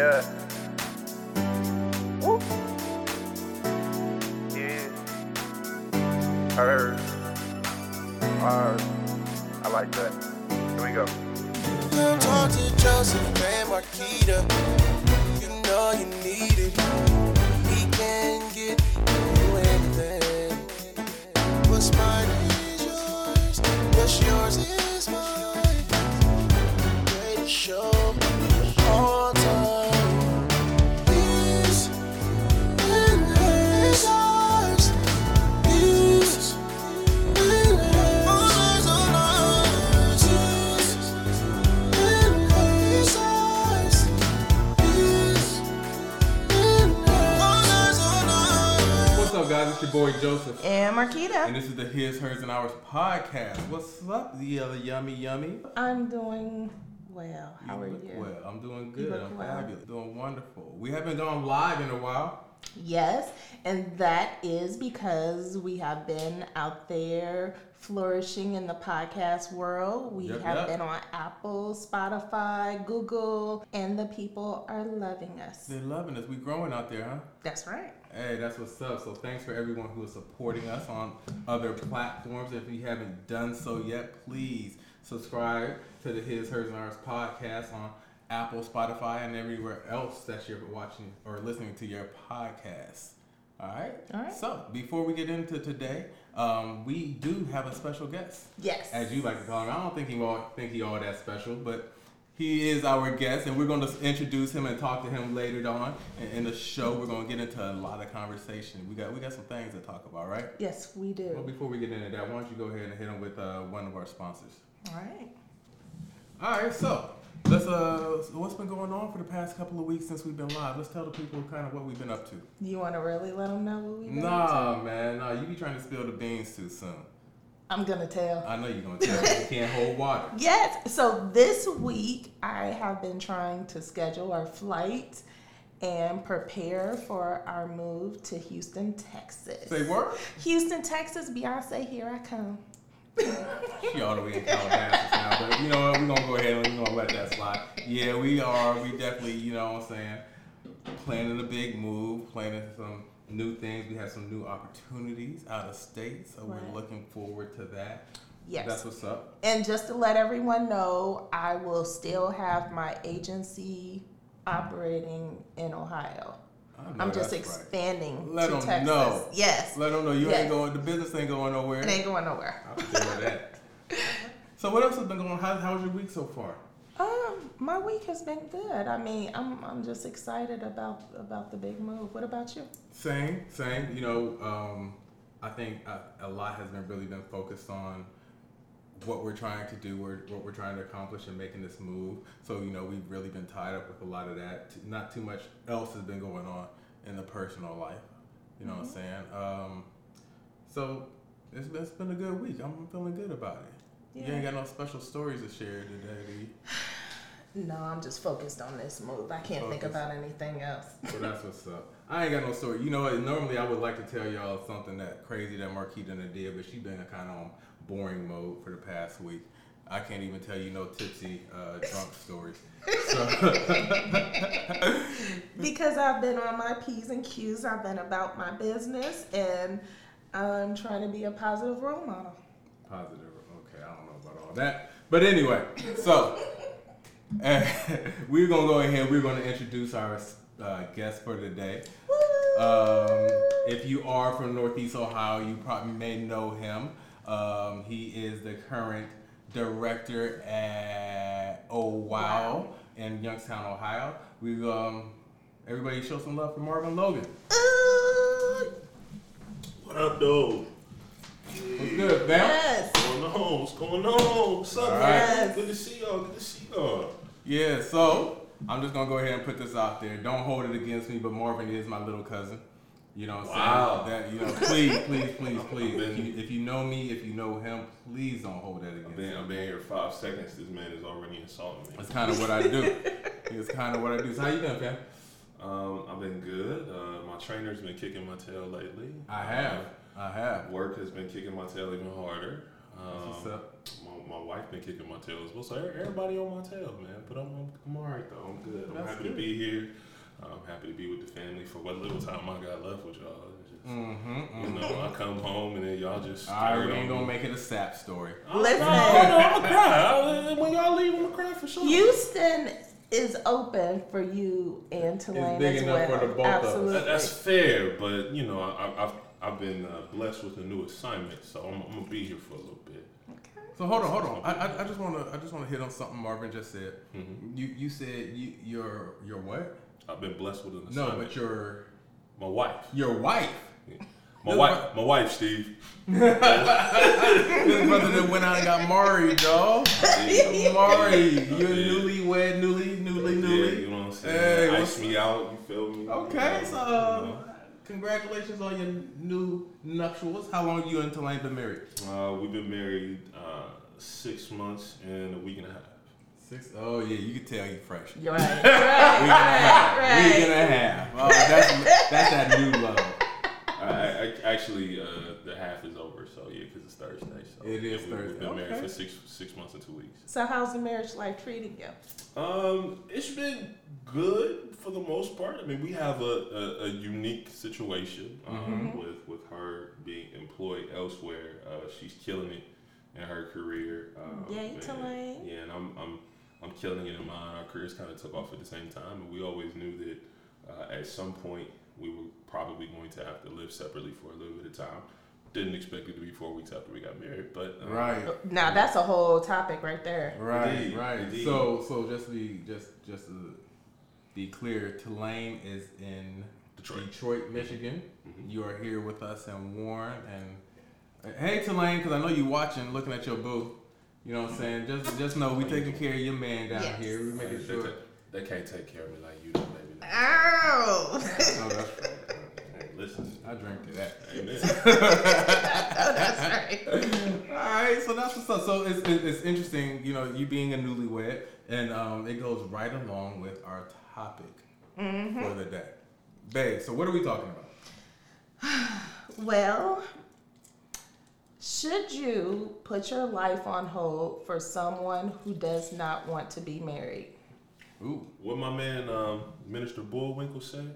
Yeah. Woo. Yeah. Her. Podcast. What's up, the other yummy yummy? I'm doing well. How are look you? Well, I'm doing good. I'm well. fabulous. Doing wonderful. We haven't gone live in a while. Yes, and that is because we have been out there flourishing in the podcast world. We Yep, have yep. been on Apple, Spotify, Google, and the people are loving us. They're loving us. We're growing out there, huh? That's right. Hey, that's what's up. So thanks for everyone who is supporting us on other platforms. If you haven't done so yet, please subscribe to the His, Hers, and Ours podcast on Apple, Spotify, and everywhere else that you're watching or listening to your podcast. All right. All right. So before we get into today, um, we do have a special guest, Yes. as you like to call him. I don't think he all think he all that special, but he is our guest, and we're going to introduce him and talk to him later on in, the show. We're going to get into a lot of conversation. We got we got some things to talk about, right? Yes, we do. Well, before we get into that, why don't you go ahead and hit him with uh, one of our sponsors? All right. All right, so let's uh, so what's been going on for the past couple of weeks since we've been live? Let's tell the people kind of what we've been up to. You want to really let them know what we've been up to? Nah, man, nah, you be trying to spill the beans too soon. I'm to tell. I know you're gonna tell you can't hold water. Yes. So this week I have been trying to schedule our flight and prepare for our move to Houston, Texas. Say word. Houston, Texas, Beyonce, here I come. She all the way in Calabasas now, but you know what? We're gonna go ahead and we're gonna let that slide. Yeah, we are. We definitely, you know what I'm saying, planning a big move, planning some new things. We have some new opportunities out of state, so Right. we're looking forward to that. Yes. That's what's up. And just to let everyone know, I will still have my agency operating in Ohio. I'm just that's right. expanding to to 'em Texas. know. Yes. Let them know you Yes. ain't going. The business ain't going nowhere. It ain't going nowhere. I feel that. So what else has been going on? How, how's your week so far? Um, my week has been good. I mean, I'm I'm just excited about about the big move. What about you? Same, same. You know, um, I think a, a lot has been really been focused on what we're trying to do, or what we're trying to accomplish, in making this move. So you know, we've really been tied up with a lot of that. Not too much else has been going on in the personal life. You know what I'm saying? Um, so it's been, it's been a good week. I'm feeling good about it. You ain't got no special stories to share today, do you? No, I'm just focused on this move. I can't think about anything else. So that's what's up. I ain't got no story. You know what? Normally I would like to tell y'all something that crazy that Marquita done did, but she's been kind of on boring mode for the past week. I can't even tell you no tipsy uh, drunk stories. So, Because I've been on my P's and Q's, I've been about my business, and I'm trying to be a positive role model. positive. Okay, I don't know about all that, but anyway, so we're gonna go ahead. We're gonna introduce our uh, guest for today. Um, if you are from Northeast Ohio, you probably may know him. Um, he is the current director at Oh Wow in Youngstown, Ohio. We um, everybody show some love for Marvin Logan. Ooh, What up, though? What's good, man? yes. What's going on? What's going on? What's up, All man? right. Good to see y'all. Good to see y'all. Yeah, so I'm just gonna go ahead and put this out there. Don't hold it against me, but Marvin is my little cousin. You know what I'm Wow. saying? That you know, please, please, please, please. Been- If you, if you know me, if you know him, please don't hold that I've against been, me. I've been here five seconds. This man is already insulting me. That's kind of what I do. it's kind of what I do. So how you doing, fam? Um, I've been good. Uh, my trainer's been kicking my tail lately. I have, I have. Work has been kicking my tail even harder. Um, What's up? My, my wife been kicking my tail as well. So e- everybody on my tail, man. But I'm I'm, I'm all right though. I'm good. I'm That's happy good. to be here. I'm happy to be with the family for what little time I got left with y'all. Just, Mm-hmm. You know, I come home and then y'all just. All right, we carry ain't on. gonna make it a sap story. Listen. No, no, I'm gonna cry. When y'all leave, I'm gonna cry for sure. Houston is open for you and Tulane big as enough well. for the both of us. Absolutely. That's fair, but you know, I, I- I've I've been uh, blessed with a new assignment, so I'm, I'm gonna be here for a little bit. Okay. So hold on, hold on. I, I, I just wanna I just wanna hit on something Marvin just said. Mhm. You you said you you're you're what? I've been blessed with an assignment. No, but your my wife, your wife. my wife, my wife, Steve. This brother that went out and got married, y'all. Married. You're Yeah. newlywed, newly, newly, newly. Yeah, you know what I'm saying? Hey, Ice me out. You feel me? Okay, You so know, uh, congratulations on your new nuptials. How long you and Tulane been married? uh, we've been married uh, six months and a week and a half. Six. Oh yeah, you can tell you fresh. You're right. Week and a half. Right, Week and a half. Oh, that's that's that new love. I, I, I- actually, uh, the half is over, so yeah, because it's Thursday. So It is yeah, we- Thursday, We've been married okay. for six six months and two weeks. So how's the marriage life treating you? Um, it's been good for the most part. I mean, we have a, a, a unique situation um, Mm-hmm. with with her being employed elsewhere. Uh, she's killing it in her career. Um, Yay, and- Tulane. Yeah, and I'm I'm I'm killing it in mine. Our careers kind of took off at the same time, and we always knew that uh, at some point we were probably going to have to live separately for a little bit of time. Didn't expect it to be four weeks after we got married, but uh, Right. Now that's a whole topic right there. Right, Indeed, right. indeed. So, so just to be just just to be clear, Tulane is in Detroit. Detroit, Michigan. Mhm. You are here with us and Warren, and hey, Tulane, because I know you watching, looking at your boo. You know what I'm saying? Just just know we taking care of your man down Yes. here. We They, making sure. ta- they can't take care of me like you do, baby. Ow! Oh, that's. Hey, listen. I drink to that. Amen. that's right. All right, so that's what's up. So it's, it's, it's interesting, you know, you being a newlywed, and um, it goes right along with our topic for the day. Babe, so what are we talking about? Well, should you put your life on hold for someone who does not want to be married? Ooh, What my man um, Minister Bullwinkle said?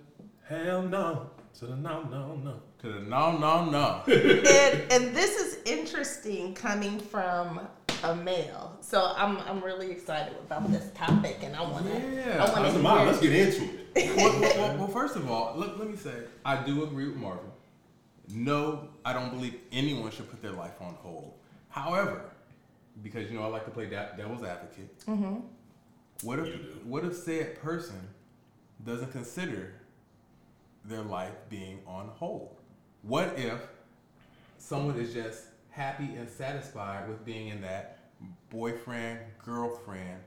Hell no. To the no, no, no. to the no, no, no. and, and this is interesting coming from a male. So I'm, I'm really excited about this topic and I want to Yeah. I want Doesn't to mind. Let's get into it. well, well, well, well, first of all, let, let me say, I do agree with Marvin. No, I don't believe anyone should put their life on hold. However, because you know I like to play devil's advocate. What if what if said person doesn't consider their life being on hold? What if someone is just happy and satisfied with being in that boyfriend girlfriend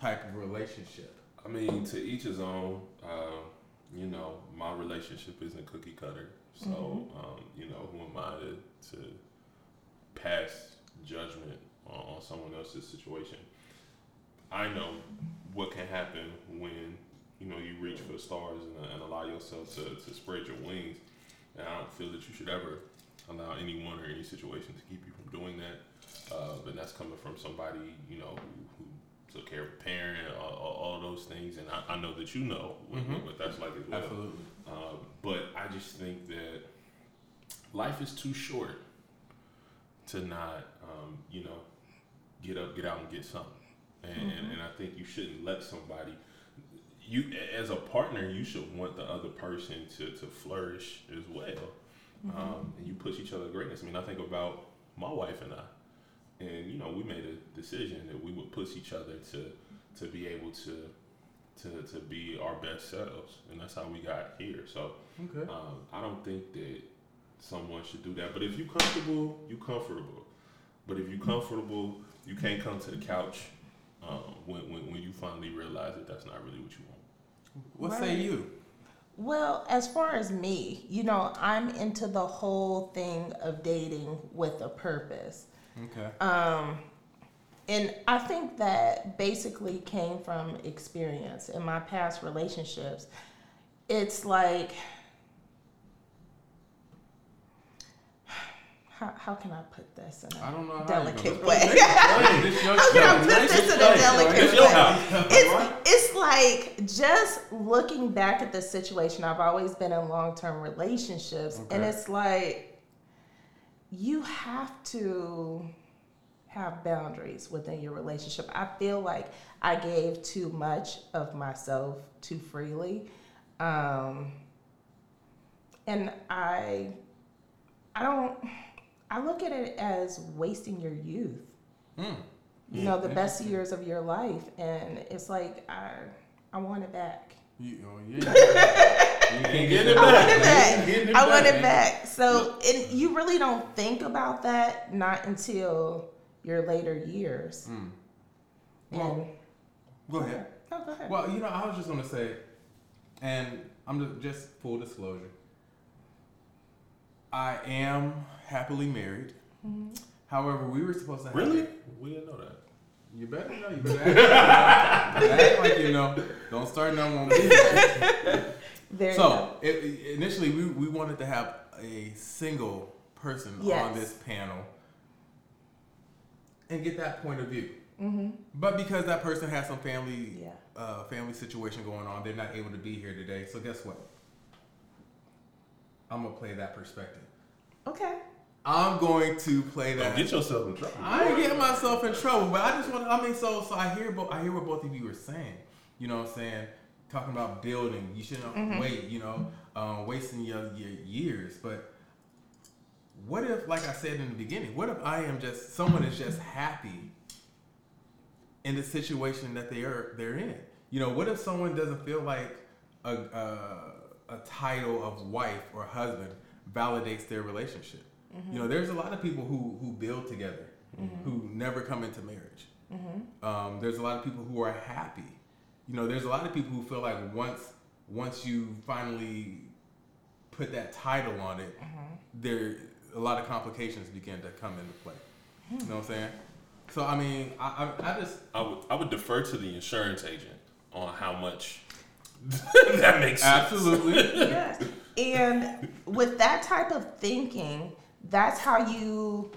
type of relationship? I mean, to each his own. Um, you know, my relationship isn't cookie cutter. So, um, you know, who am I to, to pass judgment on, on someone else's situation? I know what can happen when, you know, you reach for the stars and, and allow yourself to, to spread your wings. And I don't feel that you should ever allow anyone or any situation to keep you from doing that. Uh, but that's coming from somebody, you know, who, who took care of a parent, all, all, those things. And I, I know that you know what, Mhm. what that's like as well. Absolutely. Uh, but I just think that life is too short to not, um, you know, get up, get out, and get something. And, and, and I think you shouldn't let somebody. You, as a partner, you should want the other person to, to flourish as well. Um, and you push each other to greatness. I mean, I think about my wife and I, and you know, we made a decision that we would push each other to to be able to to, to be our best selves, and that's how we got here. So Okay. um, I don't think that someone should do that. But if you comfortable, you comfortable. But if you comfortable, you can't come to the couch um, when, when when you finally realize that that's not really what you want. What say you? Well, as far as me, you know, I'm into the whole thing of dating with a purpose. Okay. Um, and I think that basically came from experience in my past relationships. It's like, how, how can I put this in a I don't know delicate way? Hey, this your How can I put this in a delicate way? It's it's like just looking back at the situation. I've always been in long term relationships, and it's like you have to have boundaries within your relationship. I feel like I gave too much of myself too freely, um, and I I don't. I look at it as wasting your youth Mm. you know the best years of your life and it's like i i want it back You, oh, yeah. you can't Get get it it i want back. it back it i want back. it back so and you really don't think about that not until your later years Mm. and Well, Go ahead. no, go ahead. Well, you know, I was just gonna say, and I'm just, just full disclosure. I am happily married. However, we were supposed to have Really? We didn't know that. You better know. You better act, act like you know. Don't start no one. there. So it, it- initially, we, we wanted to have a single person on this panel and get that point of view. mm-hmm. But because that person has some family yeah uh, family situation going on, they're not able to be here today. So guess what? I'm gonna play that perspective. okay I'm going to play Don't that. get yourself in trouble. I ain't getting myself in trouble, but I just want. To. I mean, so so I hear, bo- I hear what both of you were saying. You know, what I'm saying talking about building. You shouldn't wait. You know, um, wasting your, your years. But what if, like I said in the beginning, what if I am just someone is just happy in the situation that they are they're in? You know, what if someone doesn't feel like a a, a title of wife or husband validates their relationship? You know, there's a lot of people who who build together mm-hmm. who never come into marriage. Mm-hmm. Um, there's a lot of people who are happy. You know, there's a lot of people who feel like once once you finally put that title on it, mm-hmm. there a lot of complications begin to come into play. You know what I'm saying? So I mean, I I, I just I would I would defer to the insurance agent on how much that makes sense. absolutely yes and with that type of thinking that's how you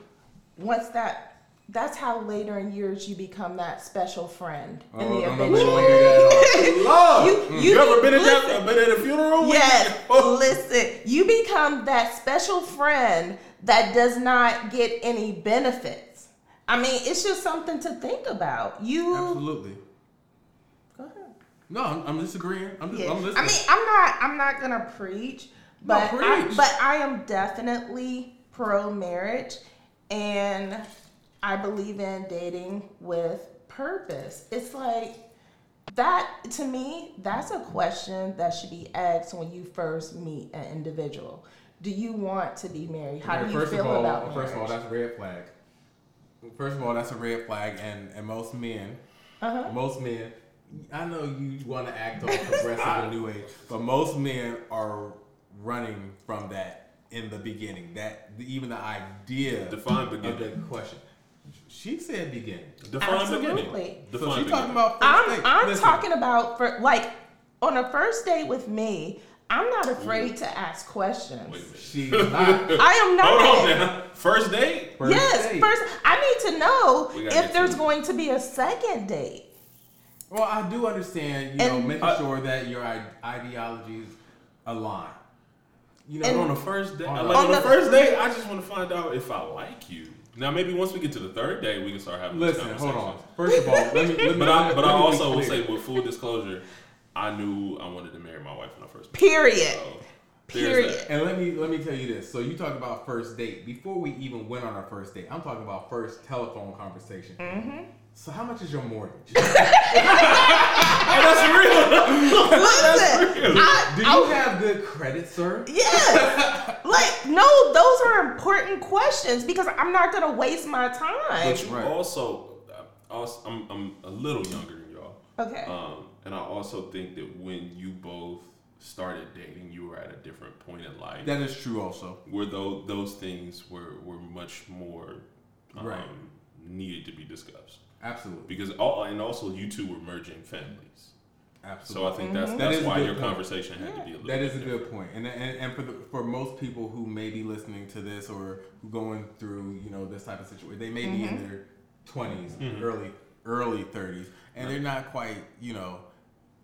once that that's how later in years you become that special friend in Oh, the don't nobody eventual wanna hear that oh, Lord, You- mm. you, you ever be- been at listen. that, been at a funeral? with- Yes, oh. listen, you become that special friend that does not get any benefits. I mean, it's just something to think about. You absolutely. No, I'm, I'm disagreeing. I'm just Yeah. I'm listening. I mean, I'm not. I'm not gonna preach, No, but I, preach. but I am definitely pro marriage, and I believe in dating with purpose. It's like that to me. That's a question that should be asked when you first meet an individual. Do you want to be married? How do you feel all, about First of all, that's a red flag. First of all, that's a red flag, and, and most men, Uh-huh. most men, I know you want to act all progressive and new age, but most men are running from that in the beginning. That even the idea Define of the question. She said beginning. Define Absolutely. beginning. So Define she's talking about 1st I'm date. I'm Listen, talking about for like on a first date with me. I'm not afraid to ask questions. Wait a minute. She's not. I am not. Hold on now. First date? First yes, date. first I need to know if there's to it. going to be a second date. Well, I do understand, you know, making I- sure that your i- ideologies align. You know, And- on the first day, On like the- on the the- first date, I just want to find out if I like you. Now, maybe once we get to the third day, we can start having these listen, hold on. First of all, let me. Let me But I, but me I also will clear. say, with full disclosure, I knew I wanted to marry my wife when I first. Period. So, Period. And let me let me tell you this. So you talk about first date. Before we even went on our first date, I'm talking about first telephone conversation. Mm-hmm. So how much is your mortgage? that's real. Listen, I, Do you I- have good credit, sir? yes, like no, those are important questions because I'm not gonna waste my time. But you Right. also, uh, also I'm, I'm a little younger than y'all. Okay. Um, and I also think that when you both started dating, you were at a different point in life That is true, also. where those those things were were much more um, Right. needed to be discussed Absolutely. because all and also you two were merging families. Absolutely. So I think mm-hmm. that's That that's is a why your point. conversation had to be a little. That bit is a different. good point, and and, and for the, for most people who may be listening to this or going through you know this type of situation, they may be in mm-hmm. their 20s mm-hmm. early early thirties, and they're not quite you know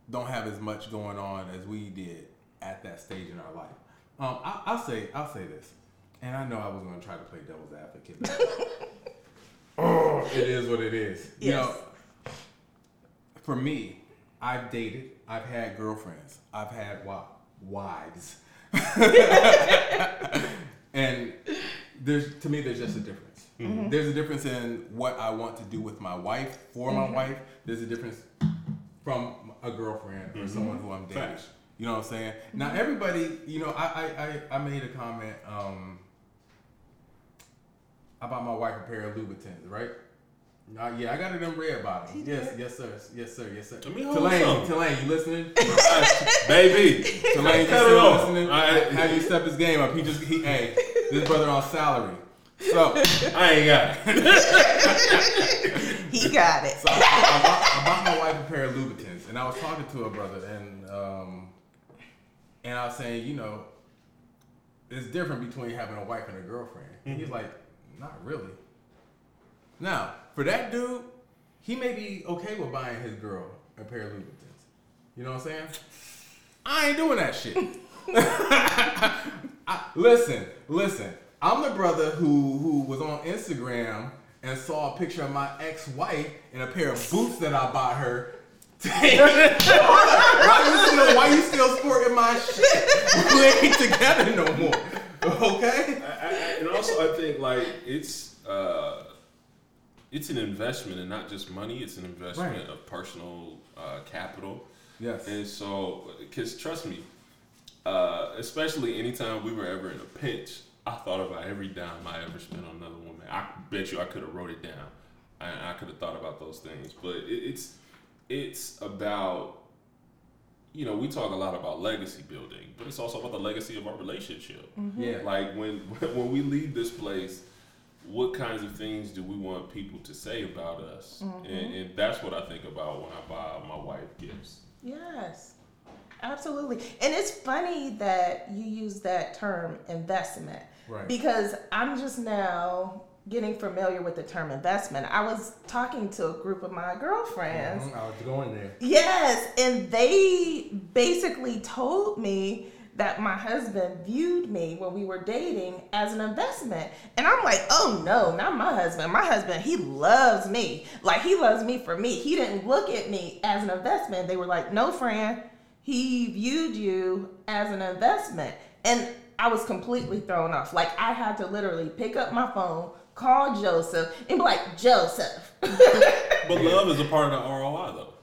don't have as much going on as we did at that stage in our life. Um, I, I'll say I'll say this, and I know I was going to try to play devil's advocate. oh, it is what it is. You know, for me, I've dated, I've had girlfriends, I've had wa- wives, and there's to me there's just a difference. Mm-hmm. There's a difference in what I want to do with my wife for my mm-hmm. wife. There's a difference from a girlfriend or mm-hmm. someone who I'm dating. Facts. You know what I'm saying? Now everybody, you know, I I, I, I made a comment um, about my wife a pair of Louboutins, right? Uh, yeah, I got it in red bottoms. Yes, yes, sir, yes, sir, yes, sir. Let me hold Tulane, some. Tulane, you listening? baby. Tulane, you still listening? I- Have you step his game up? He just, he, hey, this brother on salary. So, I ain't got it. He got it. So I, I, bought, I bought my wife a pair of Louboutins, and I was talking to a brother, and um, and I was saying, you know, it's different between having a wife and a girlfriend. And he's like, not really. Now, for that dude, he may be okay with buying his girl a pair of Louboutins. You know what I'm saying? I ain't doing that shit. I, listen, listen. I'm the brother who who was on Instagram and saw a picture of my ex-wife in a pair of boots that I bought her. why you still why you still sporting my shit? We ain't together no more. Okay? I, and also, I think like it's uh, it's an investment and not just money. It's an investment Right. of personal uh, capital. Yes. And so, because trust me, uh, especially anytime we were ever in a pinch, I thought about every dime I ever spent on another woman. I bet you I could have wrote it down. I, I could have thought about those things. But it, it's it's about you know we talk a lot about legacy building, but it's also about the legacy of our relationship. Mm-hmm. Yeah. Like when when we leave this place, what kinds of things do we want people to say about us? Mm-hmm. And, and that's what I think about when I buy my wife gifts. Yes, absolutely. And it's funny that you use that term investment Right. because I'm just now getting familiar with the term investment. I was talking to a group of my girlfriends. Mhm, I was going there. Yes, and they basically told me that my husband viewed me when we were dating as an investment. And I'm like, oh no, not my husband. My husband, he loves me. Like, he loves me for me. He didn't look at me as an investment. They were like, no, friend, he viewed you as an investment. And I was completely thrown off. Like, I had to literally pick up my phone, call Joseph, and be like, Joseph. But love is a part of the ROI though.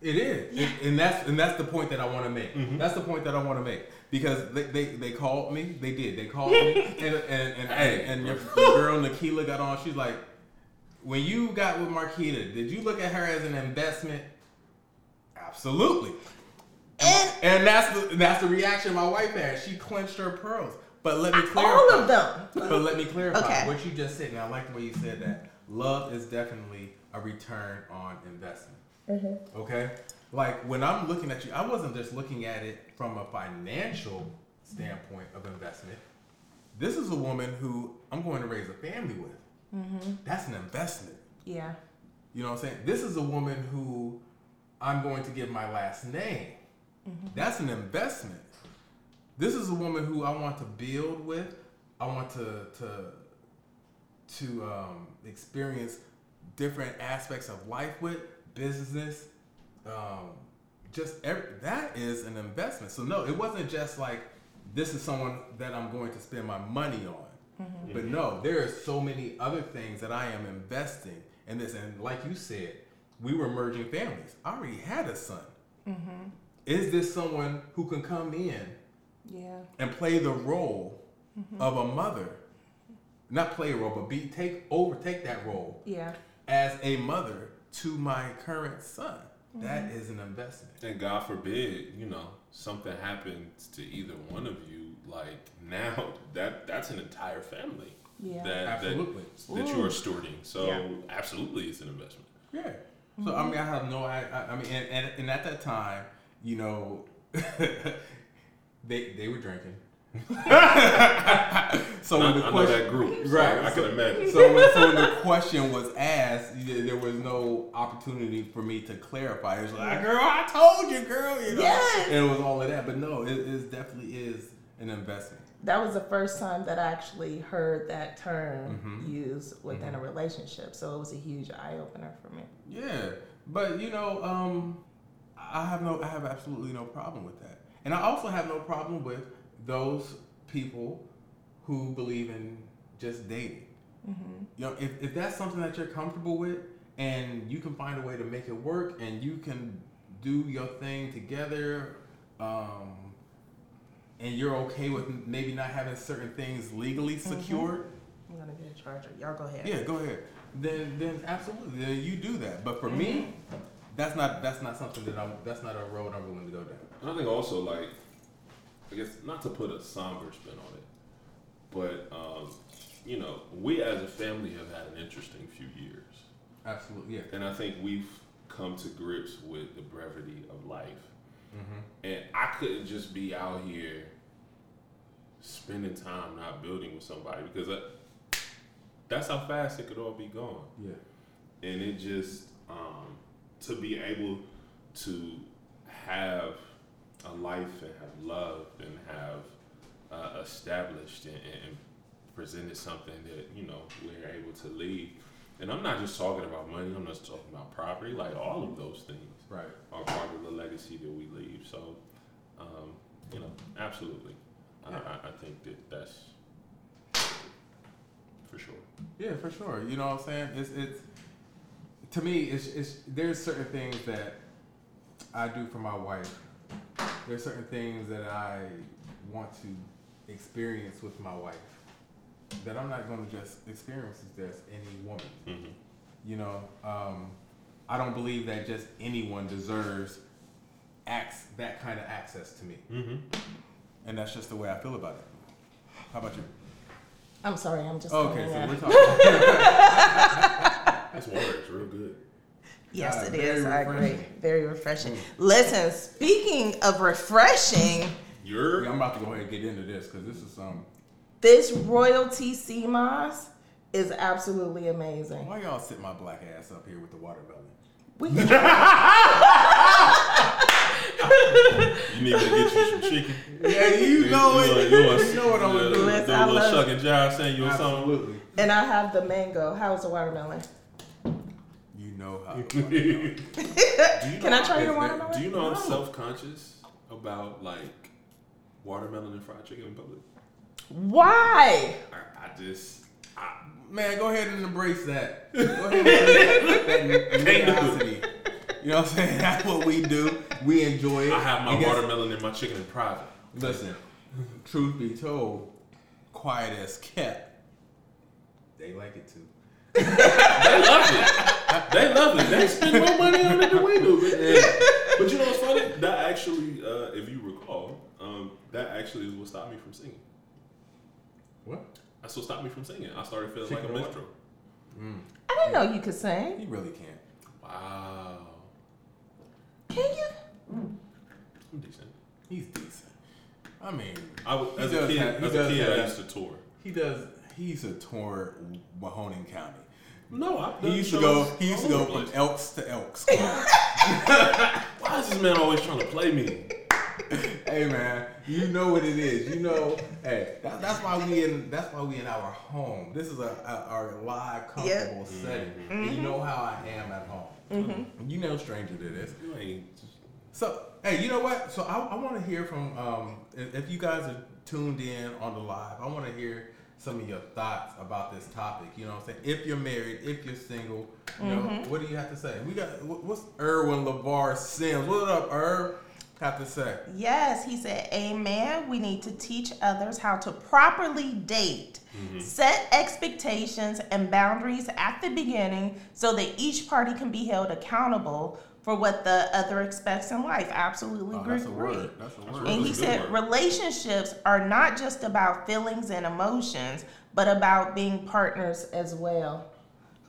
It is, and, and that's and that's the point that I want to make. Mm-hmm. That's the point that I want to make because they, they, they called me. They did. They called me, and and and, Hey. and your, your girl Nikila got on. She's like, when you got with Marquita, did you look at her as an investment? Absolutely. And And that's the that's the reaction my wife had. She clenched her pearls. But let me clarify. all of them. But let me clarify Okay. what you just said. And I like the way you said that. Love is definitely a return on investment. Mm-hmm. Okay? Like when I'm looking at you, I wasn't just looking at it from a financial standpoint of investment. This is a woman who I'm going to raise a family with. Mm-hmm. That's an investment. Yeah. You know what I'm saying? This is a woman who I'm going to give my last name. Mm-hmm. That's an investment. This is a woman who I want to build with. I want to to to um, experience different aspects of life with, business, um, just every, that is an investment. So no, it wasn't just like this is someone that I'm going to spend my money on. But no, there are so many other things that I am investing in this. And like you said, we were merging families. I already had a son. Is this someone who can come in Yeah. and play the role of a mother? Not play a role, but be take over, take that role Yeah. as a mother to my current son. That mm-hmm. is an investment. And God forbid, you know, something happens to either one of you, like now that that's an entire family. Yeah. That Absolutely. that, that you are stewarding. So Yeah. absolutely it's an investment. Yeah. So I mm-hmm. mean, I have no. I, I, I mean, and, and and at that time, you know, they they were drinking. so I, when the I know question, that group, right? I, I can imagine. So when, so when the question was asked, there was no opportunity for me to clarify. It was like, "Girl, I told you, girl," you know. Yes. And it was all of that, but no, it, it definitely is an investment. That was the first time that I actually heard that term Mhm. used within a relationship. So it was a huge eye opener for me. Yeah, but you know, um, I have no, I have absolutely no problem with that, and I also have no problem with those people who believe in just dating. Mm-hmm. You know, if, if that's something that you're comfortable with, and you can find a way to make it work, and you can do your thing together, um, and you're okay with maybe not having certain things legally mm-hmm. secured. I'm gonna get a charger. Y'all go ahead. Yeah, go ahead. Then, then absolutely, then you do that. But for me, mm-hmm. that's not that's not something that I'm. That's not a road I'm willing to go down. And I think also like, I guess not to put a somber spin on it, but um, you know, we as a family have had an interesting few years, Absolutely, yeah. and I think we've come to grips with the brevity of life. Mm-hmm. And I couldn't just be out here spending time not building with somebody because I, that's how fast it could all be gone. Yeah. and it just um, to be able to have a life and have loved and have uh, established and, and presented something that you know we're able to leave. And I'm not just talking about money. I'm not just talking about property. Like all of those things Right. are part of the legacy that we leave. So, um, you know, absolutely, I, Yeah. I, I think that that's for sure. Yeah, for sure. You know what I'm saying? It's it's to me. It's it's there's certain things that I do for my wife. There's certain things that I want to experience with my wife that I'm not going to just experience with just any woman. Mm-hmm. You know, um, I don't believe that just anyone deserves acts that kind of access to me, Mm-hmm. and that's just the way I feel about it. How about you? I'm sorry, I'm just Okay, coming so in. we're talking. This works real good. Yes, God, it very. I agree. refreshing. Very refreshing. Listen, speaking of refreshing, You're Yeah, I'm about to go ahead and get into this because this is um. this royalty sea moss is absolutely amazing. Why y'all sit my black ass up here with the watermelon? We You need me to get you some chicken. Yeah, you know it. You, want- You know what I'm gonna do. Listen, Do I a little love shuck and jive, saying you or something. Absolutely. and I have the mango. How's the watermelon? You know how. Do you Can I try is your that- watermelon? Do you know I'm self conscious about like watermelon and fried chicken in public? Why? I, I just I, Man, go ahead and embrace that. Go ahead and embrace that. You know what I'm saying? That's what we do. We enjoy it. I have my guess- watermelon and my chicken in private. Listen, truth be told, quiet as kept. They like it too. They love it. They love it. They spend more money on it than we do. But, but you know what's funny? That actually, uh, if you recall, um, that actually is what stopped me from singing. What? That's what stopped me from singing. I started feeling Chicken like a or what? minstrel. I didn't know you could sing. He really can't. Wow. Can you? I'm decent. He's decent. I mean, I as a kid, have- he as a does kid, have I that. used to tour. he does. He used to tour Mahoning County. No, I've done He used to go. He used to go from Elks to Elks. Why is this man always trying to play me? hey man, you know what it is. You know, hey, that, that's why we in. That's why we in our home. This is a, a our live, comfortable setting. Mm-hmm. And you mm-hmm. know how I am at home. Mm-hmm. You know, stranger to this. You ain't. So, hey, you know what? So, I, I want to hear from um, if, if you guys are tuned in on the live. I want to hear some of your thoughts about this topic. You know, what I'm saying if you're married, if you're single, you know, mm-hmm. what do you have to say? We got what's Erwin Lavar Sims? What up, Erv? Have to say? Yes, he said, Amen. We need to teach others how to properly date, mm-hmm. set expectations and boundaries at the beginning so that each party can be held accountable for what the other expects in life. Absolutely Oh, agree. that's a word. That's a word. right. And he That's said word. relationships are not just about feelings and emotions, but about being partners as well.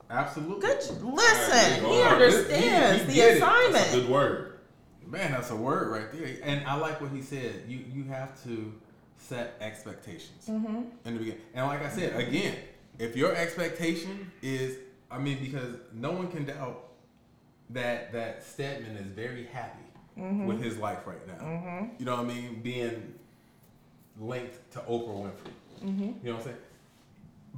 Absolutely. Good. Listen, All he right, understands He- he the. That's a assignment. good word. Man, that's a word right there. And I like what he said. You you have to set expectations Mm-hmm. in the beginning. And like I said, again, if your expectation is, I mean, because no one can doubt that that Stedman is very happy Mm-hmm. with his life right now. You know what I mean? Being linked to Oprah Winfrey. Mm-hmm. You know what I'm saying?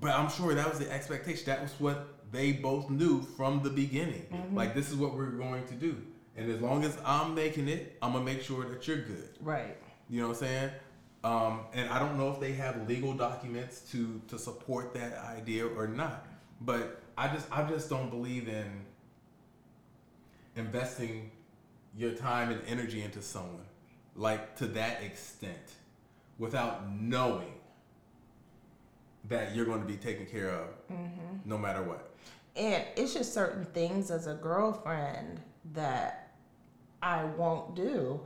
But I'm sure that was the expectation. That was what they both knew from the beginning. Mm-hmm. Like this is what we're going to do. And as long as I'm making it, I'm gonna make sure that you're good. Right. You know what I'm saying? Um, and I don't know if they have legal documents to to support that idea or not. But I just I just don't believe in investing your time and energy into someone like to that extent without knowing that you're going to be taken care of mm-hmm. no matter what. And it's just certain things as a girlfriend that I won't do.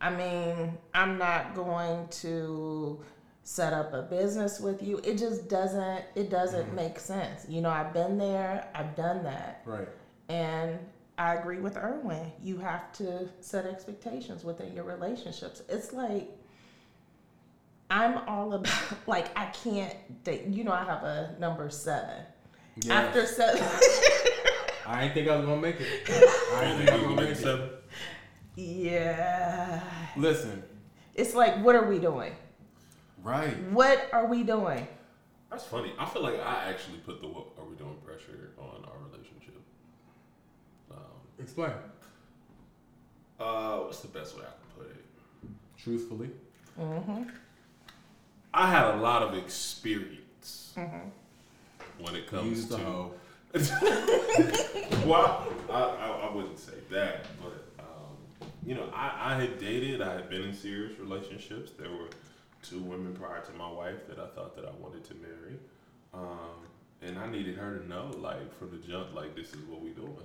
I mean, I'm not going to set up a business with you. It just doesn't it doesn't mm-hmm. make sense. You know, I've been there, I've done that. Right. And I agree with Erwin. You have to set expectations within your relationships. It's like I'm all about like I can't date. You know, I have a number seven. After seven, I didn't think I was gonna make it. I didn't think I was gonna make it. Seven. yeah, Listen, it's like what are we doing? right. What are we doing? That's funny. I feel like I actually put the what are we doing pressure on our relationship. Explain. uh, what's the best way I can put it? Truthfully. I had a lot of experience when it comes Use the to. hoe. well, I, I, I wouldn't say that, but um, you know, I, I had dated. I had been in serious relationships. There were two women prior to my wife that I thought that I wanted to marry, um, and I needed her to know, like from the jump, like this is what we doing.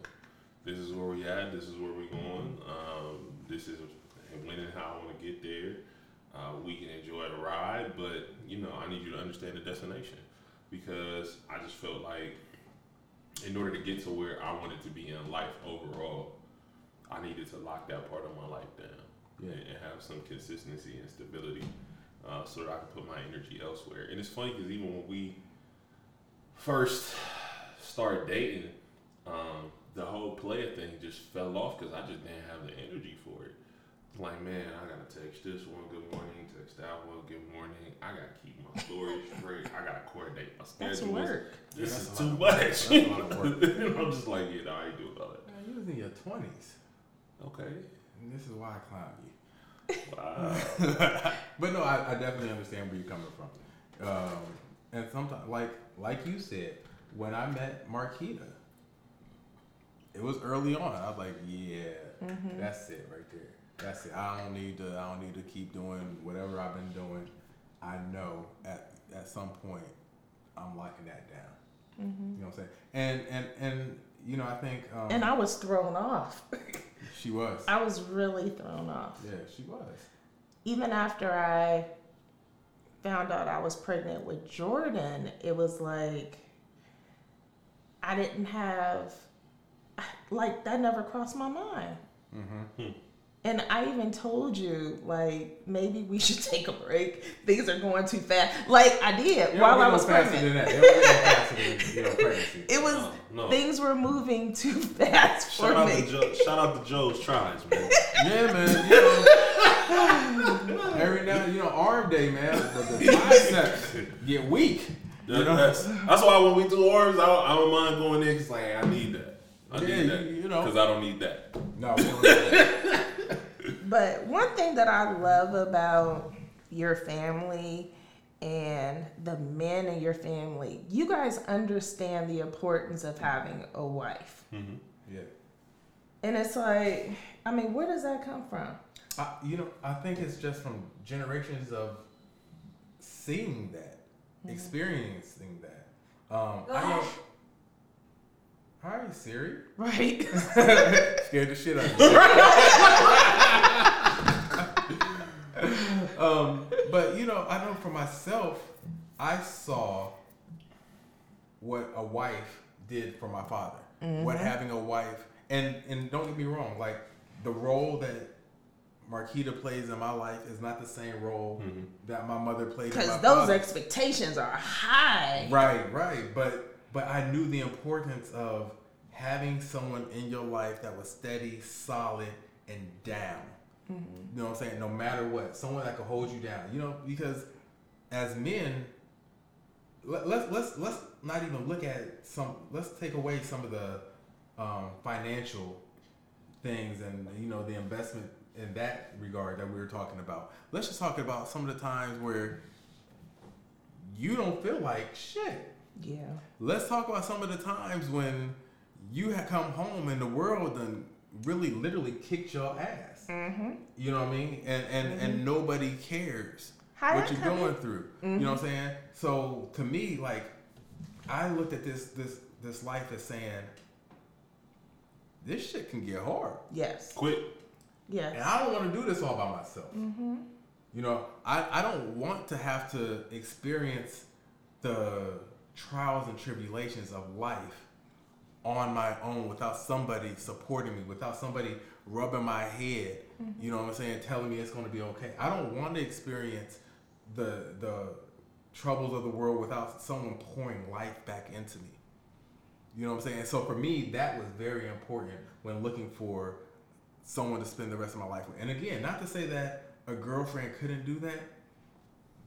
This is where we at. This is where we're going. Um, this is when and how I want to get there. Uh, we can enjoy the ride, but you know, I need you to understand the destination because I just felt like in order to get to where I wanted to be in life overall, I needed to lock that part of my life down Yeah. and, have some consistency and stability uh, so that I could put my energy elsewhere. And it's funny because even when we first started dating, um, the whole player thing just fell off because I just didn't have the energy for it. Like, man, I gotta text this one good morning, text that one good morning. I gotta keep my story straight. I gotta coordinate my That's schedule. work. This That's is too lot much. that's a lot of work. And I'm just like, yeah, no, I ain't doing all that. Man, you was in your twenties, Okay. and this is why I climbed you. Wow. But no, I, I definitely understand where you're coming from. Um, and sometimes, like like you said, when I met Marquita, it was early on. I was like, yeah, that's it right there. That's it. I don't need to. I don't need to keep doing whatever I've been doing. I know at at some point I'm locking that down. You know what I'm saying? And and and you know I think um, And I was thrown off. she was. I was really thrown off. yeah, she was. even after I found out I was pregnant with Jordan, it was like I didn't have like that never crossed my mind. Mm-hmm. And I even told you like maybe we should take a break. Things are going too fast. Like I did It while I was no faster pregnant. Than that. It don't get no faster than you. It was No, no. things were moving too fast Shout for out, me. to Joe, shout out to Joe's tries, man. Yeah, man. You know, every now, you know, arm day, man. But the biceps get weak. You know, that's, that's why when we do arms, I, don't- I don't mind going in because like, hey, I need that. I Yeah, need that. you- you know. Because I don't need that. no. we don't do that. But one thing that I love about your family and the men in your family, you guys understand the importance of having a wife. Yeah. And it's like, I mean, where does that come from? I, you know, I think it's just from generations of seeing that, experiencing that. Um, I know. Hi, Siri. Right? Scared the shit out of me. um, but you know, I know for myself, I saw what a wife did for my father. What having a wife and and don't get me wrong, like the role that Marquita plays in my life is not the same role Mhm. that my mother played. Because those father. expectations are high. Right, right. But but I knew the importance of having someone in your life that was steady, solid, and down. You know what I'm saying? No matter what, someone that could hold you down. You know, because as men, let, let's let's let's not even look at some. Let's take away some of the um, financial things and you know the investment in that regard that we were talking about. Let's just talk about some of the times where you don't feel like shit. Yeah. Let's talk about some of the times when you had come home and the world done really literally kicked your ass. Mm-hmm. You know what I mean? And and mm-hmm. and nobody cares How what you're come going through. You mm-hmm. know what I'm saying? So to me, like, I looked at this this this life as saying, this shit can get hard, Yes. Quit. Yes. and I don't want to do this all by myself. Mm-hmm. You know, I I don't want to have to experience the trials and tribulations of life on my own without somebody supporting me, without somebody rubbing my head, you know what I'm saying, telling me it's going to be okay. I don't want to experience the the troubles of the world without someone pouring life back into me. You know what I'm saying? So for me, that was very important when looking for someone to spend the rest of my life with. And again, not to say that a girlfriend couldn't do that,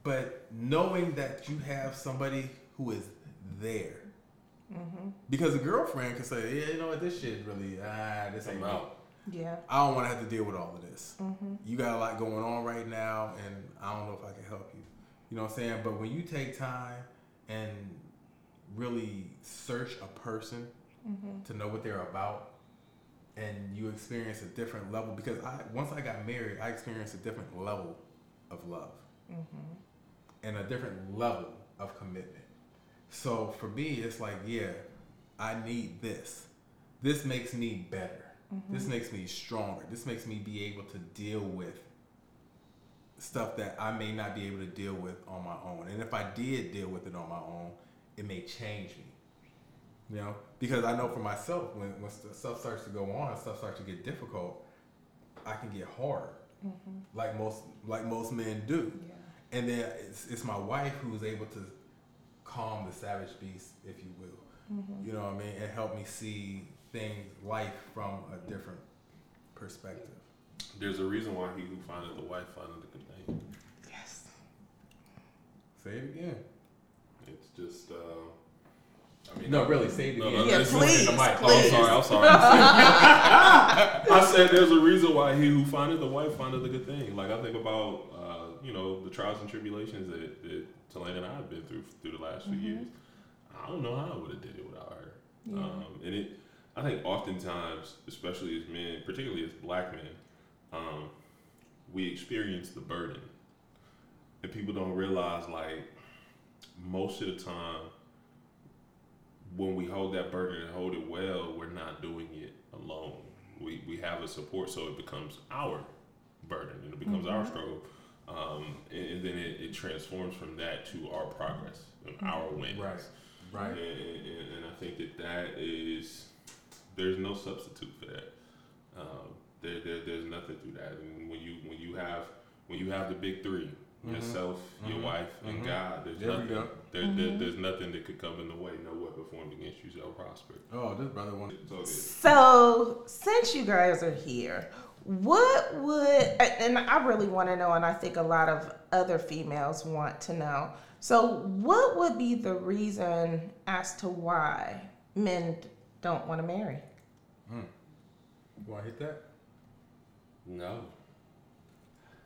but knowing that you have somebody who is there. Mm-hmm. Because a girlfriend can say, yeah, you know what, this shit really, ah, this ain't I'm me. out. Yeah. I don't want to have to deal with all of this. Mm-hmm. You got a lot going on right now, and I don't know if I can help you. You know what I'm saying? But when you take time and really search a person mm-hmm. to know what they're about, and you experience a different level, because I once I got married, I experienced a different level of love and a different level of commitment. So for me, it's like, yeah, I need this. This makes me better. This mm-hmm. makes me stronger. This makes me be able to deal with stuff that I may not be able to deal with on my own. And if I did deal with it on my own, it may change me. You know, because I know for myself, when when stuff starts to go on, and stuff starts to get difficult, I can get hard, mm-hmm. like most like most men do. Yeah. And then it's, it's my wife who's able to calm the savage beast, if you will. You know what I mean? And help me see things, life from a different perspective. There's a reason why he who findeth the wife findeth a good thing. Yes. Say it again. It's just. Uh, I mean, No, really, say it No, again. no, Yeah, listen please, to the mic. please. Oh, I'm sorry. I'm sorry. I said there's a reason why he who findeth the wife findeth a good thing. Like I think about, uh, you know, the trials and tribulations that, that Talane and I have been through through the last few years. I don't know how I would have did it without her. Yeah. Um, and it, I think oftentimes, especially as men, particularly as black men, um, we experience the burden, and people don't realize like most of the time when we hold that burden and hold it well, we're not doing it alone. We, we have a support, so it becomes our burden and it becomes our struggle. Um, and, and then it, it transforms from that to our progress and our wins. Right. Right. And, and, and I think that that is, there's no substitute for that. Um, there, there, there's nothing through that. And when you, when you have, when you have the big 3 yourself, your Mhm. wife, and Mhm. God, there's There nothing. go. There, there, there's nothing that could come in the way. No weapon formed against you shall prosper. Oh, this brother wanted. It's all good. So, since you guys are here, what would, and I really want to know, and I think a lot of other females want to know. So, what would be the reason as to why men don't want to marry? You want to hit that? No.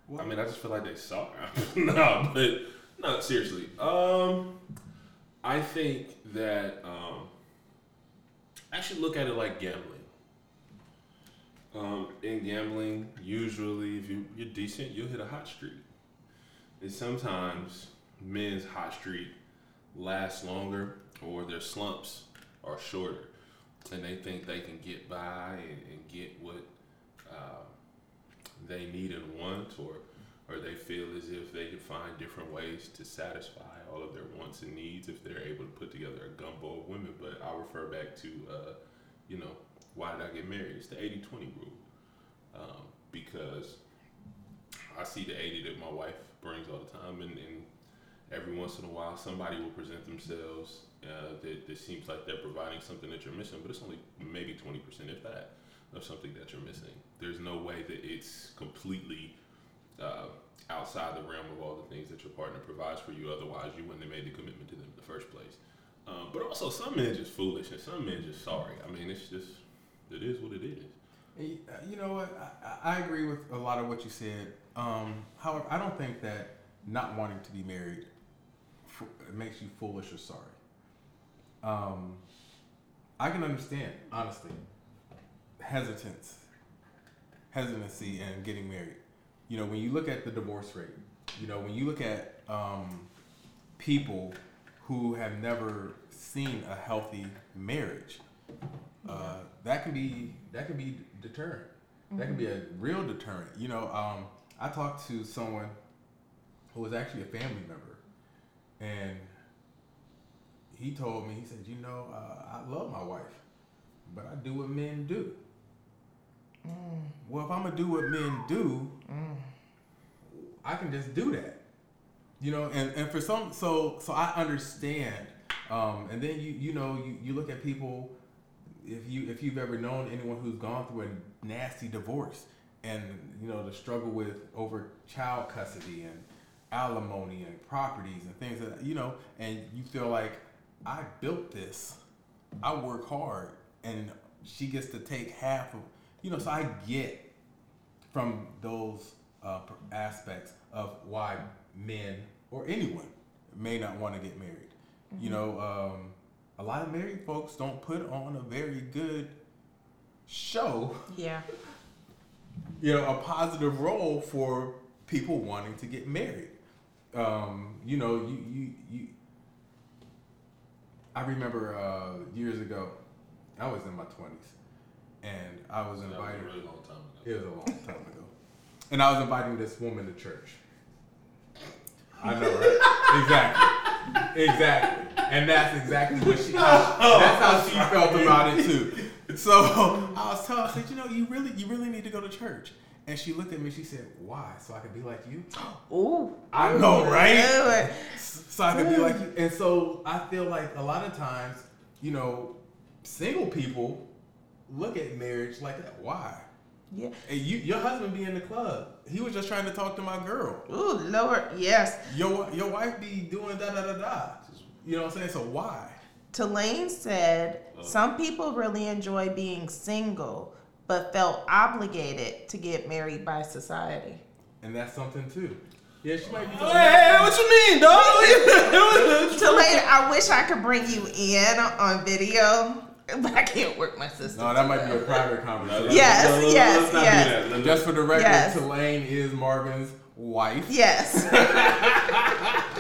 What? I mean, I just feel like they suck. no, but no, seriously. Um, I think that um, I should look at it like gambling. Um, in gambling, usually if you you're decent, you'll hit a hot streak. And sometimes men's hot streak lasts longer, or their slumps are shorter, and they think they can get by and, and get what. Uh, they need and want, or or they feel as if they can find different ways to satisfy all of their wants and needs if they're able to put together a gumbo of women. But I refer back to, uh, you know, why did I get married? It's the 80 20 rule. Um, because I see the 80 that my wife brings all the time, and, and every once in a while, somebody will present themselves uh, that, that seems like they're providing something that you're missing, but it's only maybe 20%, if that, of something that you're missing. There's no way that it's completely uh, outside the realm of all the things that your partner provides for you. Otherwise, you wouldn't have made the commitment to them in the first place. Um, but also, some men just foolish and some men just sorry. I mean, it's just, it is what it is. Uh, You know what? I, I agree with a lot of what you said. Um, however, I don't think that not wanting to be married makes you foolish or sorry. Um, I can understand, honestly, hesitance, hesitancy in getting married. You know, when you look at the divorce rate, you know, when you look at um, people who have never seen a healthy marriage, uh, that can be that can be deterrent. That can be a real deterrent. You know, um, I talked to someone who was actually a family member, and he told me, he said, "You know, uh, I love my wife, but I do what men do." Well, if I'm gonna do what men do, I can just do that. You know, and, and for some, so so I understand. Um, and then you you know you, you look at people if you if you've ever known anyone who's gone through a nasty divorce and you know the struggle with over child custody and alimony and properties and things that you know and you feel like I built this. I work hard. And she gets to take half of you know so I get from those uh, aspects of why men or anyone may not want to get married you know um, a lot of married folks don't put on a very good show, Yeah. you know, a positive role for people wanting to get married. Um, you know, you, you, you, I remember uh, years ago, I was in my 20s, and I was That was a invited. really long time ago. It was a long time ago. And I was inviting this woman to church. I know, right? exactly. Exactly. And that's exactly what she oh, that's how she felt about it too. So I was telling I said, you know, you really you really need to go to church. And she looked at me, she said, Why? So I could be like you? Ooh. I know, right? Good. so I could be like you. And so I feel like a lot of times, you know, single people look at marriage like that. Why? Yeah. And you, your husband be in the club. He was just trying to talk to my girl. Ooh, Lord. Yes. Your your wife be doing da da da da. You know what I'm saying? So why? Tulane said oh. some people really enjoy being single, but felt obligated to get married by society. And that's something too. Yeah, she might be. Hey, what you mean, dog? Tulane, I wish I could bring you in on video, but I can't work my system. No, that might be a private conversation. Yes, yes, let's not yes. do that. Just for the record, Yes. Tulane is Marvin's wife. Yes.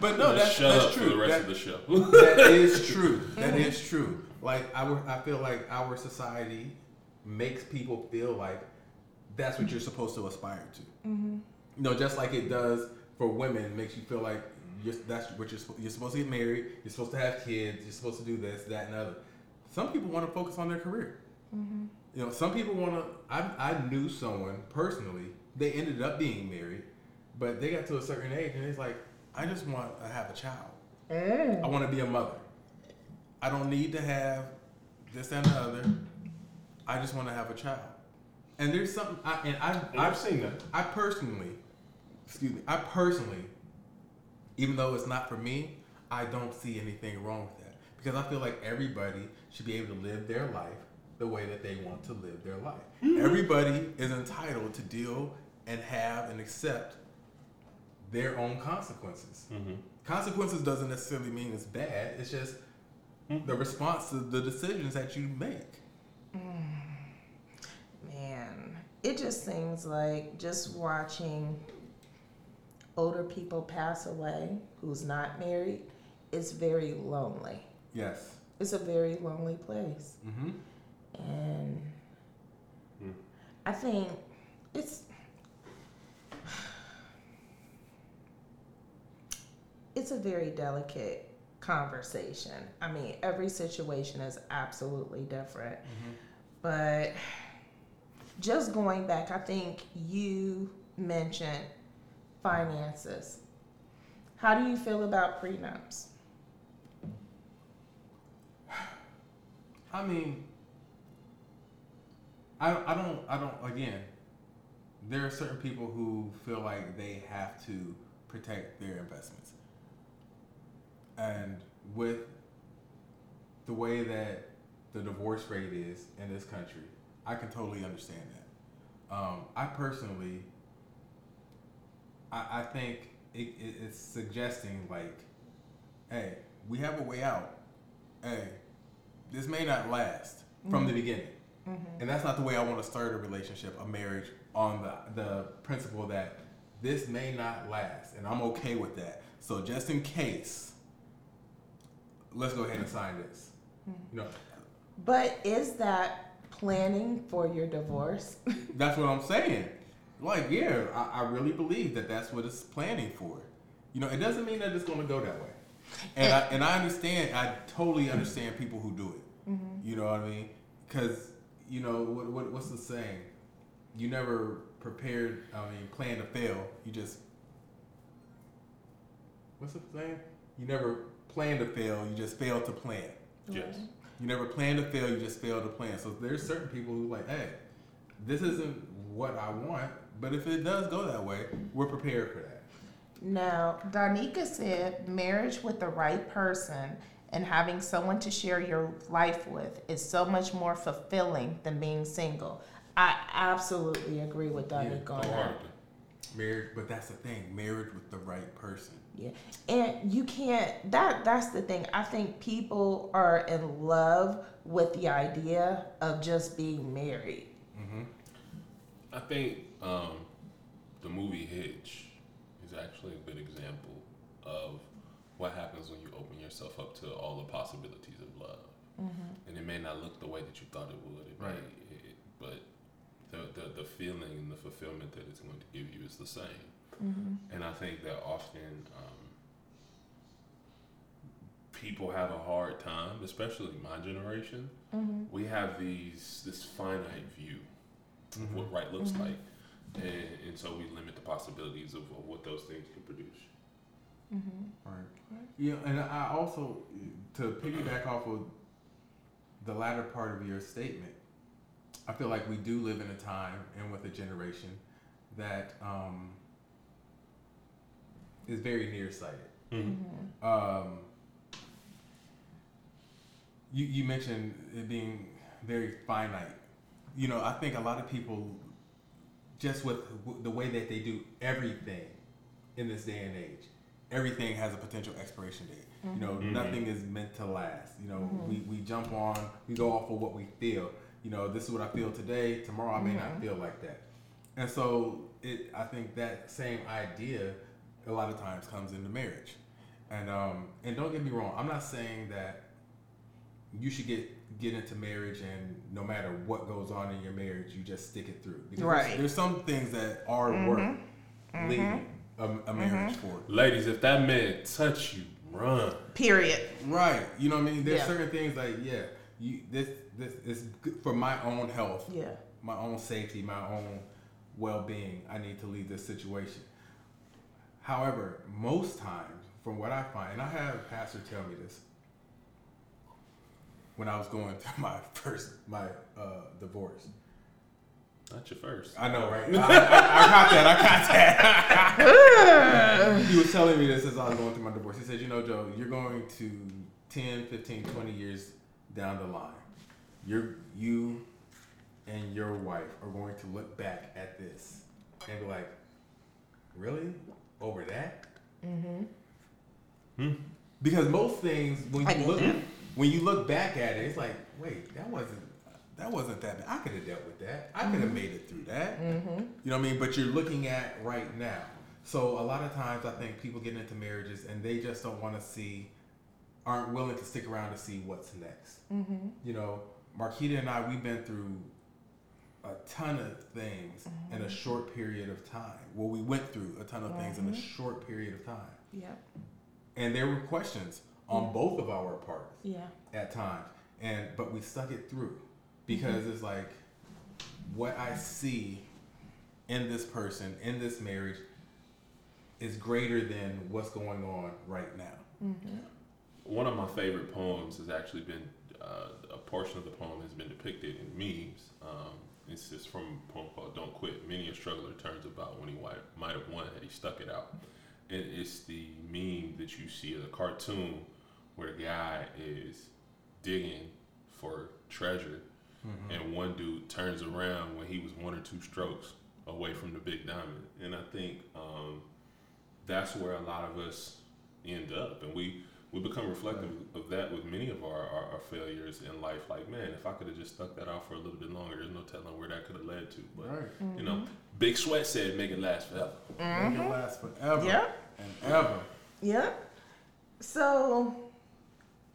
But no, that's, shut that's up true. for the rest That- of the show. that is true. That mm-hmm. is true. Like our, I feel like our society makes people feel like that's what you're supposed to aspire to. Mm-hmm. You know, just like it does for women, makes you feel like you're, that's what you're supposed. You're supposed to get married. You're supposed to have kids. You're supposed to do this, that, and other. Some people want to focus on their career. Mm-hmm. You know, some people want to. I I knew someone personally. They ended up being married, but they got to a certain age, and it's like, I just want to have a child. Mm. I want to be a mother. I don't need to have this and the other. I just want to have a child. And there's something, I, and I, I've I've seen that. I personally, excuse me, I personally, even though it's not for me, I don't see anything wrong with that because I feel like everybody should be able to live their life the way that they want to live their life. Mm-hmm. Everybody is entitled to deal and have and accept their own consequences. Mm-hmm. Consequences doesn't necessarily mean it's bad. It's just mm-hmm. the response to the decisions that you make. Mm. Man, it just seems like just watching older people pass away who's not married is very lonely. Yes. It's a very lonely place. Mm-hmm. And I think it's it's a very delicate conversation. I mean, every situation is absolutely different. Mm-hmm. But just going back, I think you mentioned finances. How do you feel about prenups? I mean, I, I don't, I don't, again, there are certain people who feel like they have to protect their investments. And with the way that the divorce rate is in this country, I can totally understand that. Um, I personally, I, I think it, it, it's suggesting like, hey, we have a way out. Hey, this may not last from the mm-hmm. beginning. Mm-hmm. And that's not the way I want to start a relationship, a marriage, on the, the principle that this may not last. And I'm okay with that. So just in case, let's go ahead and sign this. Mm-hmm. You know, But is that planning for your divorce? that's what I'm saying. Like, yeah, I, I really believe that that's what it's planning for. You know, it doesn't mean that it's going to go that way. And I, and I understand, I totally understand people who do it. Mm-hmm. You know what I mean? Because, you know, what, what, what's the saying? You never prepared, I mean, plan to fail. You just, what's the saying? You never plan to fail, you just fail to plan. Yes. You never plan to fail, you just fail to plan. So there's certain people who like, hey, this isn't what I want, but if it does go that way, we're prepared for that. Now, Danica said marriage with the right person and having someone to share your life with is so much more fulfilling than being single. I absolutely agree with Danica on that. Marriage, but that's the thing, marriage with the right person. Yeah. And you can't that that's the thing. I think people are in love with the idea of just being married. Mm-hmm. I think um, the movie Hitch is actually a good example of what happens when you open yourself up to all the possibilities of love. Mm-hmm. And it may not look the way that you thought it would, it may, Right. it, but the, the, the feeling and the fulfillment that it's going to give you is the same. Mm-hmm. And I think that often um, people have a hard time, especially my generation. Mm-hmm. We have these this finite view of what right looks like, and, and so we limit the possibilities of, of what those things can produce. Right. Yeah, and I also to piggyback off of the latter part of your statement, I feel like we do live in a time and with a generation that um, is very nearsighted. Um, you you mentioned it being very finite. You know, I think a lot of people just with the way that they do everything in this day and age, everything has a potential expiration date. You know, mm-hmm. nothing is meant to last. You know, mm-hmm. we, we jump on, we go off of what we feel. You know, this is what I feel today. Tomorrow I may not mm-hmm. feel like that. And so it, I think that same idea a lot of times comes into marriage. And um, and don't get me wrong, I'm not saying that you should get get into marriage and no matter what goes on in your marriage, you just stick it through. Because Right. there's, there's some things that are mm-hmm. worth mm-hmm. leaving a, a mm-hmm. marriage for. Ladies, if that man touch you, run. Period. Right. You know what I mean? There's Yeah. certain things like yeah, you this this is good for my own health, Yeah. my own safety, my own well-being. I need to leave this situation. However, most times, from what I find, and I have a pastor tell me this when I was going through my first my uh, divorce. Not your first. I know, right? I, I, I got that. I got that. he was telling me this as I was going through my divorce. He said, You know, Joe, you're going to 10, 15, 20 years down the line. You're, you and your wife are going to look back at this and be like, Really? Over that? Mm-hmm. Because most things, when you get look, that. When you look back at it, it's like, wait, that wasn't that wasn't that bad. I could have dealt with that. I Mm-hmm. could have made it through that. Mm-hmm. You know what I mean? But you're looking at right now. So a lot of times, I think people get into marriages and they just don't want to see, aren't willing to stick around to see what's next. Mm-hmm. You know, Marquita and I, we've been through a ton of things mm-hmm. in a short period of time. Well, we went through a ton of things in a short period of time. Yep. And there were questions on both of our parts Yeah. at times, and but we stuck it through because it's like what I see in this person in this marriage is greater than what's going on right now. One of my favorite poems has actually been uh, a portion of the poem has been depicted in memes. Um, it's just from a poem called "Don't Quit." Many a struggler turns about when he might have won had he stuck it out. And it's the meme that you see as a cartoon where the guy is digging for treasure, mm-hmm. and one dude turns around when he was one or two strokes away from the big diamond. And I think um, that's where a lot of us end up, and we we become reflective of that with many of our, our, our failures in life. Like, man, if I could have just stuck that out for a little bit longer, there's no telling where that could have led to. But Right. you know, mm-hmm. Big Sweat said, "Make it last forever." Make it mm-hmm. last forever Yep. and ever. Yep. So,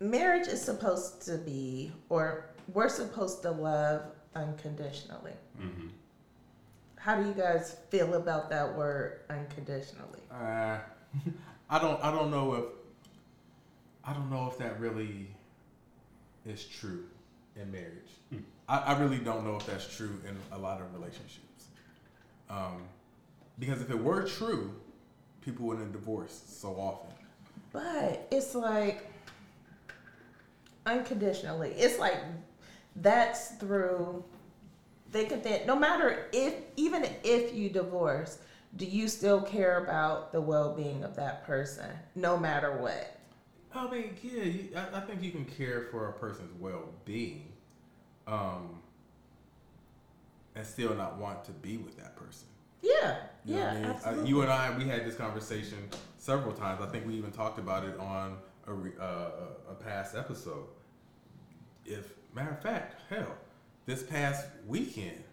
marriage is supposed to be, or we're supposed to love unconditionally. hmm How do you guys feel about that word unconditionally? Uh, I don't. I don't know if. I don't know if that really is true in marriage. Hmm. I, I really don't know if that's true in a lot of relationships. Um, because if it were true, people wouldn't divorce so often. But it's like unconditionally. It's like that's through thick and thin. No matter if, even if you divorce, do you still care about the well being of that person, no matter what? I mean, yeah, you, I, I think you can care for a person's well-being, um, and still not want to be with that person. Yeah, You yeah, I mean? Uh, you and I, we had this conversation several times. I think we even talked about it on a, re, uh, a- a past episode. If matter of fact, hell, this past weekend,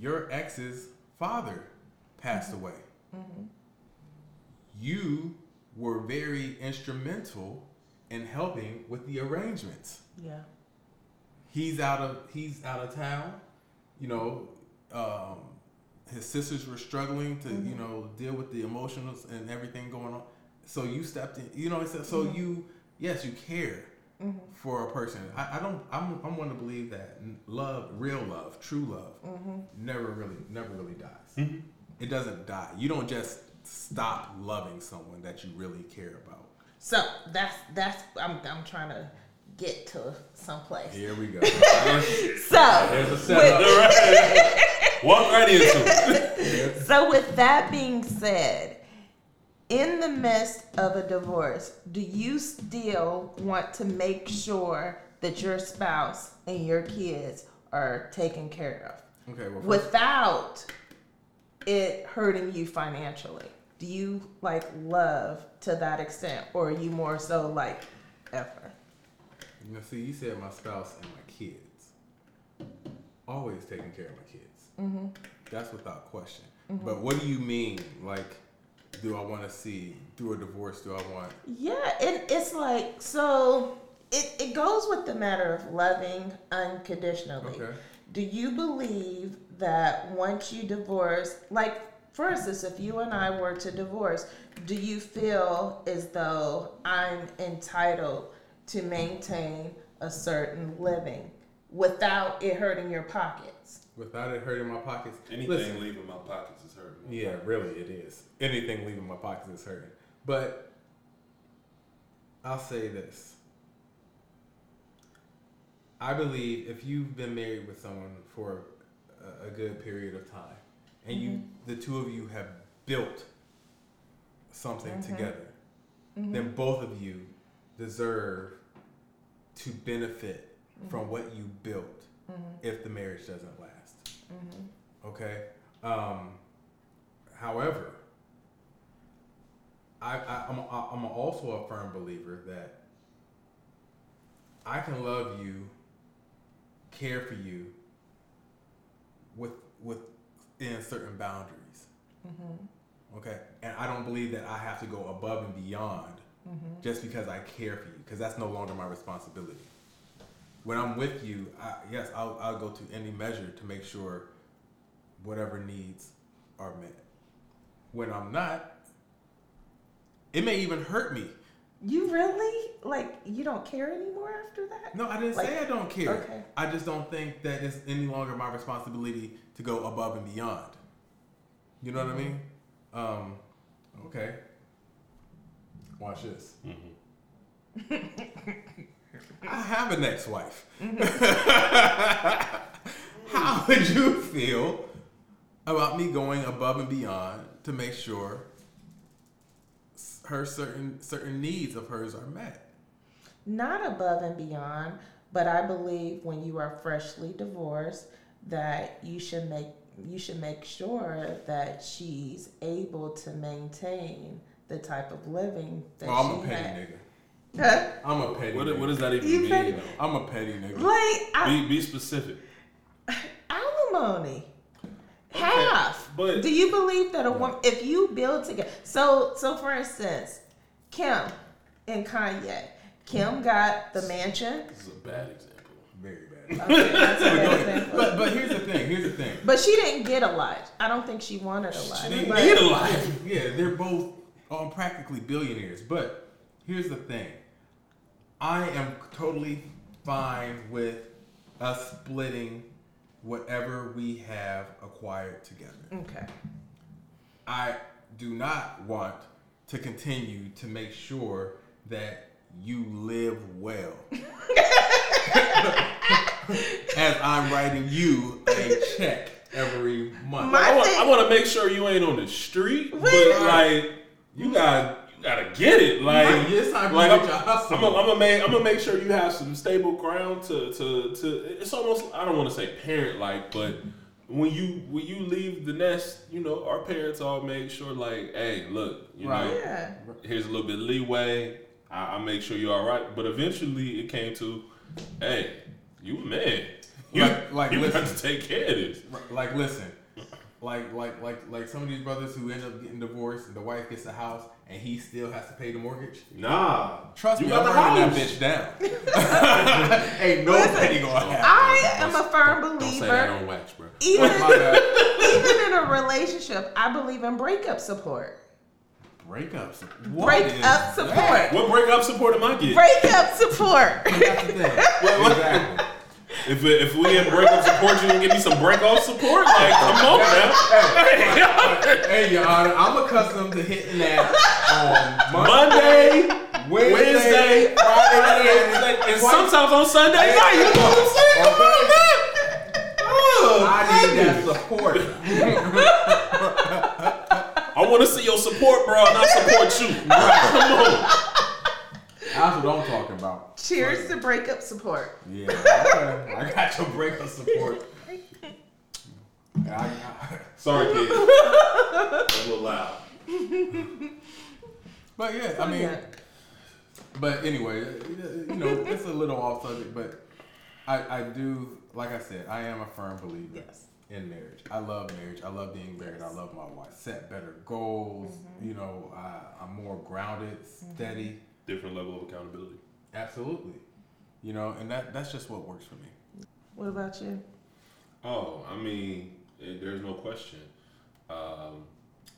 your ex's father passed away. You were very instrumental in helping with the arrangements yeah, he's out of he's out of town. You know, um, his sisters were struggling to you know deal with the emotions and everything going on. So you stepped in. You know, what I'm saying? so mm-hmm. you yes you care mm-hmm. for a person. I, I don't. I'm I'm one to believe that love, real love, true love, mm-hmm. never really never really dies. It doesn't die. You don't just stop loving someone that you really care about. So that's that's I'm I'm trying to get to someplace. Here we go. So There's a setup. Walk right into it. So, with that being said, in the midst of a divorce, do you still want to make sure that your spouse and your kids are taken care of Okay. Well, without it hurting you financially? Do you like love to that extent, or are you more so like effort? You know, see, you said my spouse and my kids. Always taking care of my kids. Mm-hmm. That's without question. But what do you mean? Like, do I want to see through a divorce? Do I want? Yeah, it, it's like so. It, it goes with the matter of loving unconditionally. Okay. Do you believe that once you divorce, like for instance, if you and I were to divorce, do you feel as though I'm entitled to maintain a certain living without it hurting your pockets? Without it hurting my pockets. Anything Listen, leaving my pockets is hurting. me. Yeah, really, it is. Anything leaving my pockets is hurting. But I'll say this. I believe if you've been married with someone for a, a good period of time, and you, mm-hmm. the two of you have built something mm-hmm. together, mm-hmm. then both of you deserve to benefit from what you built if the marriage doesn't last. Mm-hmm. Okay. Um, however, I, I I'm I- I'm also a firm believer that I can love you, care for you, with within certain boundaries. Mm-hmm. Okay, and I don't believe that I have to go above and beyond mm-hmm. just because I care for you, because that's no longer my responsibility. When I'm with you, I, yes, I'll, I'll go to any measure to make sure whatever needs are met. When I'm not, it may even hurt me You really like you don't care anymore after that? No, I didn't Like- say I don't care. okay. I just don't think that it's any longer my responsibility to go above and beyond. You know what I mean? Um, okay. Watch this. I have an ex-wife. Mm-hmm. How would you feel about me going above and beyond to make sure her certain certain needs of hers are met? Not above and beyond, but I believe when you are freshly divorced that you should make you should make sure that she's able to maintain the type of living that Well, I'm she a petty had. nigga. Huh? I'm a petty. What, nigga. what does that even You mean? petty- though? I'm a petty nigga. Like I, Be, be specific. alimony. Half. but- do you believe that a woman, if you build together, so so for instance, Kim and Kanye, Kim got the mansion. This is a bad example. Very bad. Okay, that's a bad example. but but here's the thing. Here's the thing. But she didn't get a lot. I don't think she wanted a lot. She didn't But- need a lot. Yeah, they're both um, practically billionaires. But here's the thing. I am totally fine with us splitting whatever we have acquired together. Okay. I do not want to continue to make sure that you live well. As I'm writing you a check every month. My- I want, thing- I want to make sure you ain't on the street, but like you got you gotta get it. Like Right, it's time like you I'm, to hustle. I'm gonna I'm make I'm gonna make sure you have some stable ground to to to. It's almost I don't want to say parent like, but when you when you leave the nest, you know our parents all make sure like, hey, look, you Right. know, Yeah. here's a little bit of leeway. I, I make sure you're all right. But eventually, it came to, hey, you a man. You, Like- like, you got listen. to take care of this. like listen like like like like some of these brothers who end up getting divorced and the wife gets a house and he still has to pay the mortgage Nah, trust you me got i'm the burning that bitch down ain't no Listen, gonna happen I am a firm believer. Don't say that believer. on wax, bro. Even even in a relationship, I believe in breakup support. breakups What Break is up support. that? What breakup support am I getting? Breakup support. that's the thing exactly If if we in breakup support, you gonna give me some break off support? Like, come on now. hey your honor i'm accustomed to hitting that on Monday, Wednesday, Wednesday, Friday, and, and sometimes on Sunday night. You know what I'm saying? Come on now. Oh, oh, i need that support I want to see your support, bro, and I support you. Come on. That's what i'm talking about Cheers to breakup support. Yeah, okay. I got your breakup support. I, I, Sorry, kid. A little loud. but yeah, I mean, but anyway, you know, it's a little off subject, but I, I do, like I said, I am a firm believer Yes. in marriage. I love marriage. I love being married. I love my wife. Set better goals. Mm-hmm. You know, I, I'm more grounded, steady. Different level of accountability. Absolutely. You know, and that that's just what works for me. What about you? Oh, I mean, eh, there's no question. Um,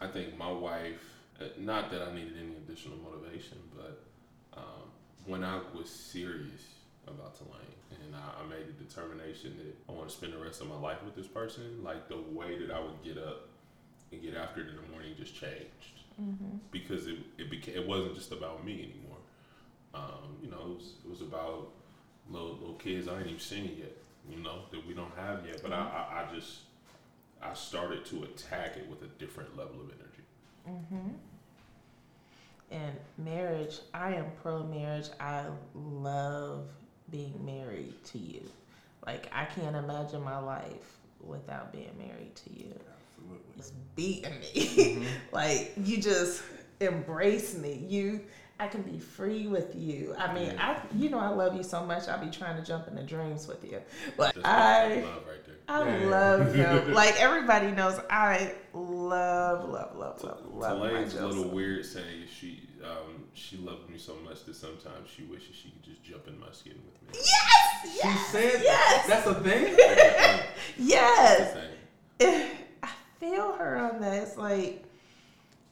I think my wife, eh, not that I needed any additional motivation, but um, when I was serious about Tulane and I, I made the determination that I want to spend the rest of my life with this person, like the way that I would get up and get after it in the morning just changed because it it became it wasn't just about me anymore. Um, you know, it was, it was about little little kids I ain't even seen it yet. You know that we don't have yet, but I, I I just I started to attack it with a different level of energy. Mm-hmm. And marriage, I am pro marriage. I love being married to you. Like I can't imagine my life without being married to you. Absolutely. Just beating me. like you just embrace me. You I can be free with you. I mean, I you know I love you so much. I'll be trying to jump into dreams with you. But That's I love right there. I Yeah. love him. like everybody knows, I love, love, love, love, love my a little weird saying she um, she loved me so much that sometimes she wishes she could just jump in my skin with me. Yes, She said yes, that's a thing. Yes. the thing. I feel her on that. It's like,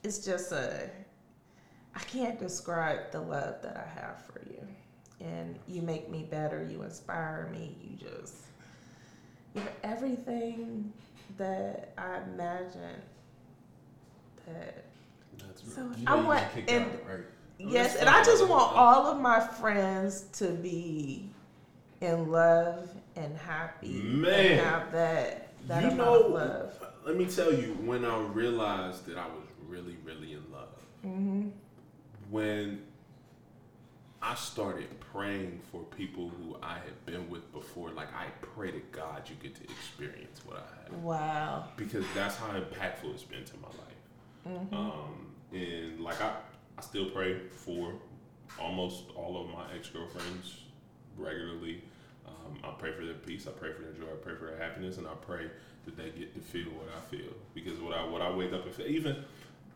it's just a. I can't describe the love that I have for you. And you make me better. You inspire me. You just, you're everything that I imagined that. That's So You I know want, and out, right? yes, and I just want all of my friends to be in love and happy Man. and have that that you amount know, of love. let me tell you, when I realized that I was really, really in love, Mm-hmm. When I started praying for people who I had been with before, like I pray to God you get to experience what I had. Wow. because that's how impactful it's been to my life. Mm-hmm. Um, and like I, I still pray for almost all of my ex girlfriends regularly. Um, I pray for their peace. I pray for their joy. I pray for their happiness, and I pray that they get to feel what I feel. Because what I what I wake up and feel, even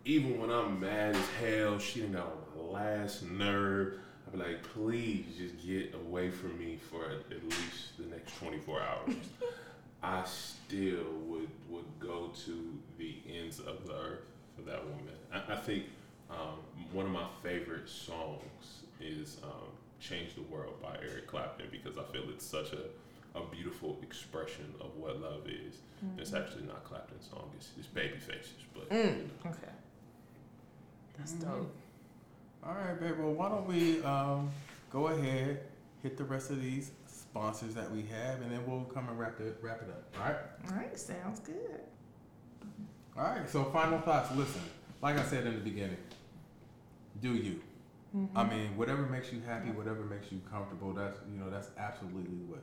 even when I'm mad as hell, she done got on my last nerve. I'd be like, please just get away from me for at, least the next 24 hours. I still would would go to the ends of the earth for that woman. I, I think um, one of my favorite songs is um, "Change the World" by Eric Clapton because I feel it's such a, a beautiful expression of what love is. It's actually not Clapton's song; it's, it's Babyface's, but you know. Okay. That's Mhm. dope. All right, babe. Well, why don't we um, go ahead, hit the rest of these sponsors that we have, and then we'll come and wrap it wrap it up. All right. All right, sounds good. All right. So final thoughts. Listen, like I said in the beginning, do you. I mean, whatever makes you happy, whatever makes you comfortable. That's you know that's absolutely what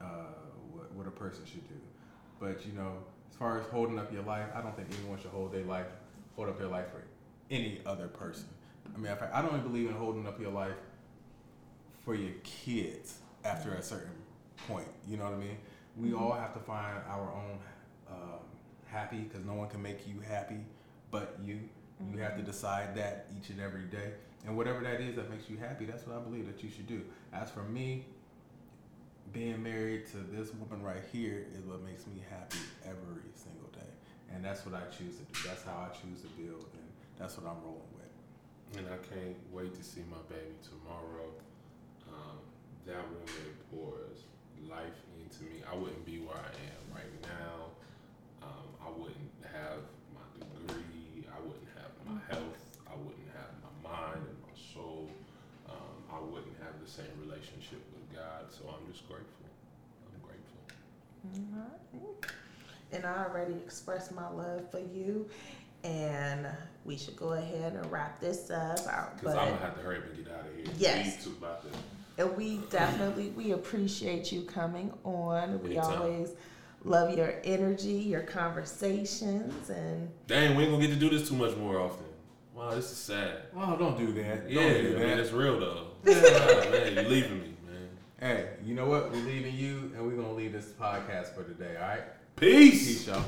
uh, what what a person should do. But you know, as far as holding up your life, I don't think anyone should hold their life hold up their life for any other person. I mean, I don't even believe in holding up your life for your kids after a certain point. You know what I mean? We all have to find our own um, happy because no one can make you happy but you. You have to decide that each and every day. And whatever that is that makes you happy, that's what I believe that you should do. As for me, being married to this woman right here is what makes me happy every single day. And that's what I choose to do. That's how I choose to build. And that's what I'm rolling with. and I can't wait to see my baby tomorrow. Um, that woman pours life into me. I wouldn't be where I am right now. Um, I wouldn't have my degree. I wouldn't have my health. I wouldn't have my mind and my soul. Um, I wouldn't have the same relationship with God. So I'm just grateful. I'm grateful. Alright. And I already expressed my love for you, and we should go ahead and wrap this up. Uh, Because But I'm going to have to hurry up and get out of here. Yes. These two about to. and we definitely we appreciate you coming on. We Anytime. always love your energy, your conversations, and Dang, we ain't going to get to do this too much more often. Wow, this is sad. Oh, don't do that. Yeah, Don't do man, it's real though. Ah, man, you're leaving me, man. Hey, you know what? We're leaving you, and we're gonna leave this podcast for today. All right? Peace. Peace, y'all.